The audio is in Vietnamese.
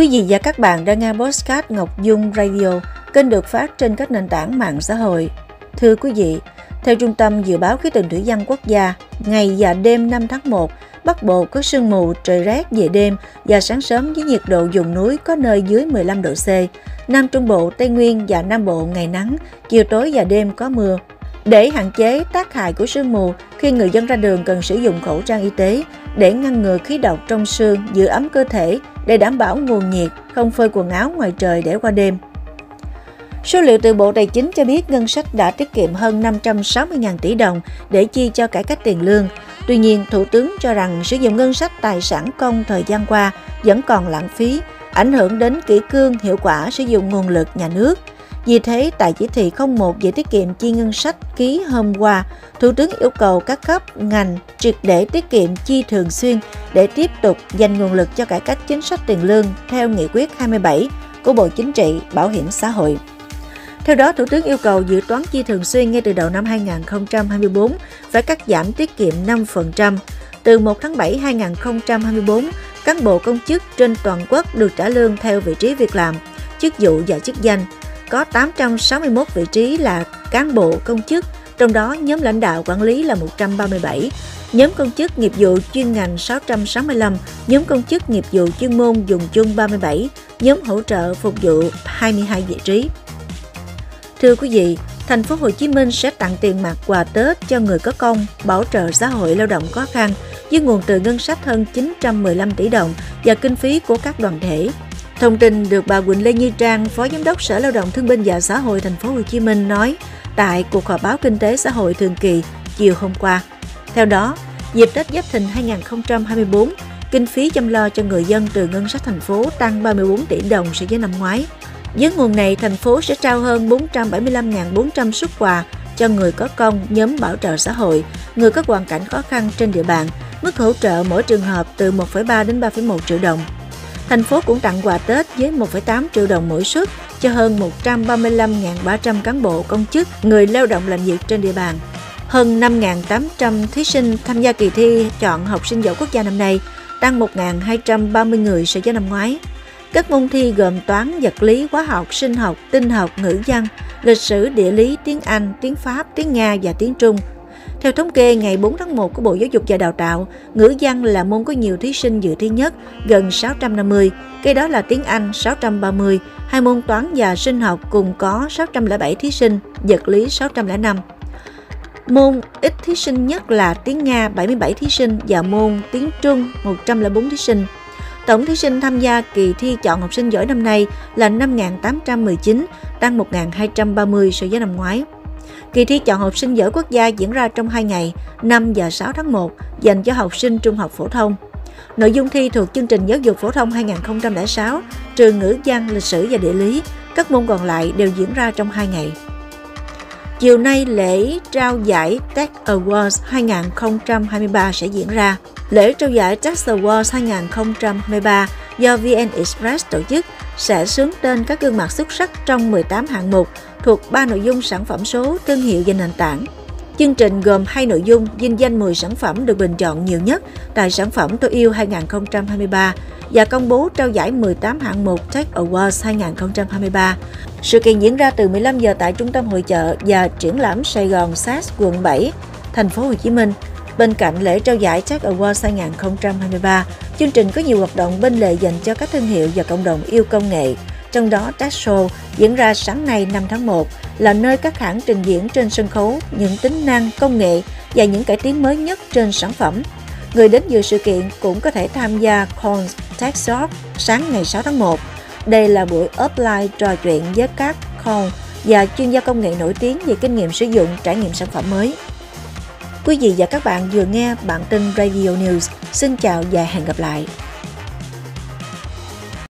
Quý vị và các bạn đang nghe Postcard Ngọc Dung Radio, kênh được phát trên các nền tảng mạng xã hội. Thưa quý vị, theo Trung tâm Dự báo Khí tượng Thủy văn Quốc gia, ngày và đêm 5 tháng 1, Bắc Bộ có sương mù, trời rét về đêm và sáng sớm với nhiệt độ vùng núi có nơi dưới 15 độ C. Nam Trung Bộ, Tây Nguyên và Nam Bộ ngày nắng, chiều tối và đêm có mưa. Để hạn chế tác hại của sương mù, khi người dân ra đường cần sử dụng khẩu trang y tế để ngăn ngừa khí độc trong sương, giữ ấm cơ thể để đảm bảo nguồn nhiệt, không phơi quần áo ngoài trời để qua đêm. Số liệu từ Bộ Tài chính cho biết ngân sách đã tiết kiệm hơn 560.000 tỷ đồng để chi cho cải cách tiền lương. Tuy nhiên, Thủ tướng cho rằng sử dụng ngân sách tài sản công thời gian qua vẫn còn lãng phí, ảnh hưởng đến kỹ cương hiệu quả sử dụng nguồn lực nhà nước. Vì thế, tại chỉ thị 01 về tiết kiệm chi ngân sách ký hôm qua, Thủ tướng yêu cầu các cấp, ngành triệt để tiết kiệm chi thường xuyên để tiếp tục dành nguồn lực cho cải cách chính sách tiền lương theo nghị quyết 27 của Bộ Chính trị Bảo hiểm xã hội. Theo đó, Thủ tướng yêu cầu dự toán chi thường xuyên ngay từ đầu năm 2024 phải cắt giảm tiết kiệm 5%. Từ 1 tháng 7 2024, cán bộ công chức trên toàn quốc được trả lương theo vị trí việc làm, chức vụ và chức danh. Có 861 vị trí là cán bộ công chức, trong đó nhóm lãnh đạo quản lý là 137, nhóm công chức nghiệp vụ chuyên ngành 665, nhóm công chức nghiệp vụ chuyên môn dùng chung 37, nhóm hỗ trợ phục vụ 22 vị trí. Thưa quý vị, thành phố Hồ Chí Minh sẽ tặng tiền mặt quà Tết cho người có công, bảo trợ xã hội lao động khó khăn với nguồn từ ngân sách hơn 915 tỷ đồng và kinh phí của các đoàn thể. Thông tin được bà Quỳnh Lê Như Trang, Phó Giám đốc Sở Lao động Thương binh và Xã hội thành phố Hồ Chí Minh nói tại cuộc họp báo kinh tế xã hội thường kỳ chiều hôm qua. Theo đó, dịp Tết Giáp Thìn 2024, kinh phí chăm lo cho người dân từ ngân sách thành phố tăng 34 tỷ đồng so với năm ngoái. Với nguồn này, thành phố sẽ trao hơn 475.400 xuất quà cho người có công, nhóm bảo trợ xã hội, người có hoàn cảnh khó khăn trên địa bàn, mức hỗ trợ mỗi trường hợp từ 1,3 đến 3,1 triệu đồng. Thành phố cũng tặng quà Tết với 1,8 triệu đồng mỗi suất cho hơn 135.300 cán bộ công chức, người lao động làm việc trên địa bàn. Hơn 5.800 thí sinh tham gia kỳ thi chọn học sinh giỏi quốc gia năm nay, tăng 1.230 người so với năm ngoái. Các môn thi gồm toán, vật lý, hóa học, sinh học, tinh học, ngữ văn, lịch sử, địa lý, tiếng Anh, tiếng Pháp, tiếng Nga và tiếng Trung. Theo thống kê ngày 4 tháng 1 của Bộ Giáo dục và Đào tạo, ngữ văn là môn có nhiều thí sinh dự thi nhất, gần 650, Cái đó là tiếng Anh 630, hai môn toán và sinh học cùng có 607 thí sinh, vật lý 605. Môn ít thí sinh nhất là tiếng Nga 77 thí sinh và môn tiếng Trung 104 thí sinh. Tổng thí sinh tham gia kỳ thi chọn học sinh giỏi năm nay là 5.819, tăng 1.230 so với năm ngoái. Kỳ thi chọn học sinh giỏi quốc gia diễn ra trong 2 ngày, 5 và 6 tháng 1, dành cho học sinh trung học phổ thông. Nội dung thi thuộc chương trình giáo dục phổ thông 2006, trừ ngữ văn, lịch sử và địa lý. Các môn còn lại đều diễn ra trong 2 ngày. Chiều nay, lễ trao giải Tech Awards 2023 sẽ diễn ra. Lễ trao giải Tech Awards 2023 do VN Express tổ chức sẽ sướng tên các gương mặt xuất sắc trong 18 hạng mục thuộc 3 nội dung sản phẩm số, thương hiệu và nền tảng. Chương trình gồm hai nội dung dinh danh 10 sản phẩm được bình chọn nhiều nhất tại sản phẩm tôi yêu 2023 và công bố trao giải 18 hạng mục Tech Awards 2023. Sự kiện diễn ra từ 15 giờ tại Trung tâm Hội chợ và triển lãm Sài Gòn SAS quận 7, thành phố Hồ Chí Minh. Bên cạnh lễ trao giải Tech Awards 2023, chương trình có nhiều hoạt động bên lề dành cho các thương hiệu và cộng đồng yêu công nghệ. Trong đó, Tech Show diễn ra sáng nay 5 tháng 1 là nơi các hãng trình diễn trên sân khấu những tính năng, công nghệ và những cải tiến mới nhất trên sản phẩm. Người đến dự sự kiện cũng có thể tham gia Con Tech Shop sáng ngày 6 tháng 1. Đây là buổi offline trò chuyện với các con và chuyên gia công nghệ nổi tiếng về kinh nghiệm sử dụng trải nghiệm sản phẩm mới. Quý vị và các bạn vừa nghe bản tin Radio News. Xin chào và hẹn gặp lại.